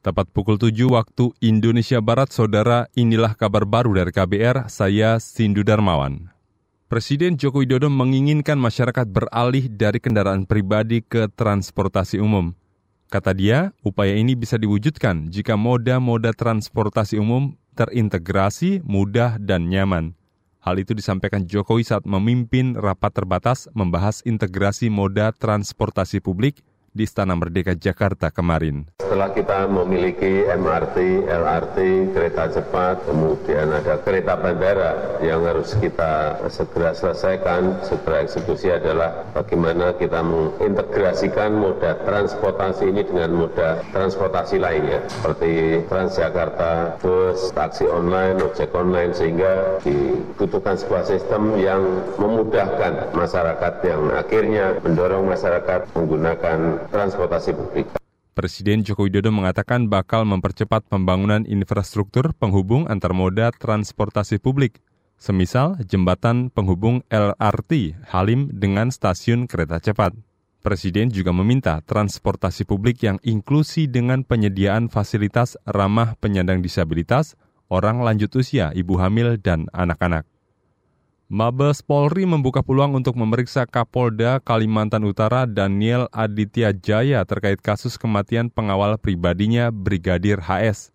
Tepat pukul 7 waktu Indonesia Barat, Saudara, inilah kabar baru dari KBR, saya Sindu Darmawan. Presiden Joko Widodo menginginkan masyarakat beralih dari kendaraan pribadi ke transportasi umum. Kata dia, upaya ini bisa diwujudkan jika moda-moda transportasi umum terintegrasi, mudah, dan nyaman. Hal itu disampaikan Jokowi saat memimpin rapat terbatas membahas integrasi moda transportasi publik di Istana Merdeka Jakarta kemarin. Setelah kita memiliki MRT, LRT, kereta cepat, kemudian ada kereta bandara yang harus kita segera selesaikan, segera eksekusi adalah bagaimana kita mengintegrasikan moda transportasi ini dengan moda transportasi lainnya, seperti Transjakarta, bus, taksi online, ojek online, sehingga dibutuhkan sebuah sistem yang memudahkan masyarakat yang akhirnya mendorong masyarakat menggunakan transportasi publik. Presiden Joko Widodo mengatakan bakal mempercepat pembangunan infrastruktur penghubung antar moda transportasi publik, semisal jembatan penghubung LRT Halim dengan stasiun kereta cepat. Presiden juga meminta transportasi publik yang inklusi dengan penyediaan fasilitas ramah penyandang disabilitas, orang lanjut usia, ibu hamil, dan anak-anak. Mabes Polri membuka peluang untuk memeriksa Kapolda Kalimantan Utara Daniel Aditya Jaya terkait kasus kematian pengawal pribadinya Brigadir HS.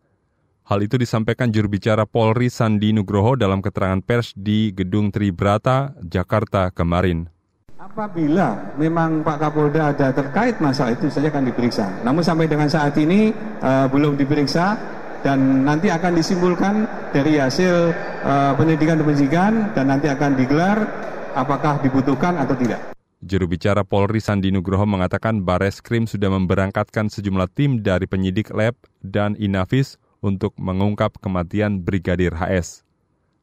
Hal itu disampaikan juru bicara Polri Sandi Nugroho dalam keterangan pers di Gedung Tribrata, Jakarta kemarin. Apabila memang Pak Kapolda ada terkait masalah itu saja akan diperiksa. Namun sampai dengan saat ini uh, belum diperiksa dan nanti akan disimpulkan dari hasil uh, penyidikan-penyidikan dan nanti akan digelar apakah dibutuhkan atau tidak. Juru bicara Polri Sandi Nugroho mengatakan Bares Krim sudah memberangkatkan sejumlah tim dari penyidik lab dan Inavis untuk mengungkap kematian Brigadir HS.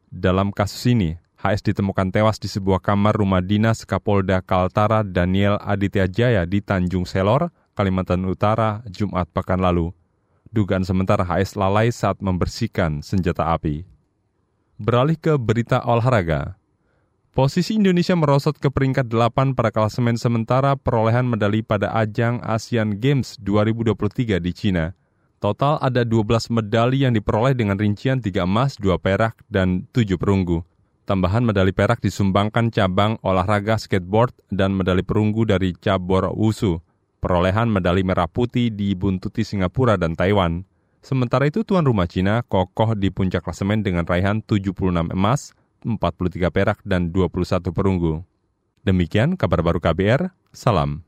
Dalam kasus ini, HS ditemukan tewas di sebuah kamar rumah dinas Kapolda Kaltara Daniel Aditya Jaya di Tanjung Selor, Kalimantan Utara, Jumat pekan lalu. Dugaan sementara HS lalai saat membersihkan senjata api. Beralih ke berita olahraga. Posisi Indonesia merosot ke peringkat 8 pada klasemen sementara perolehan medali pada ajang Asian Games 2023 di Cina. Total ada 12 medali yang diperoleh dengan rincian 3 emas, 2 perak, dan 7 perunggu. Tambahan medali perak disumbangkan cabang olahraga skateboard dan medali perunggu dari cabur wusu perolehan medali merah putih di buntuti Singapura dan Taiwan. Sementara itu tuan rumah Cina kokoh di puncak klasemen dengan raihan 76 emas, 43 perak, dan 21 perunggu. Demikian kabar baru KBR, salam.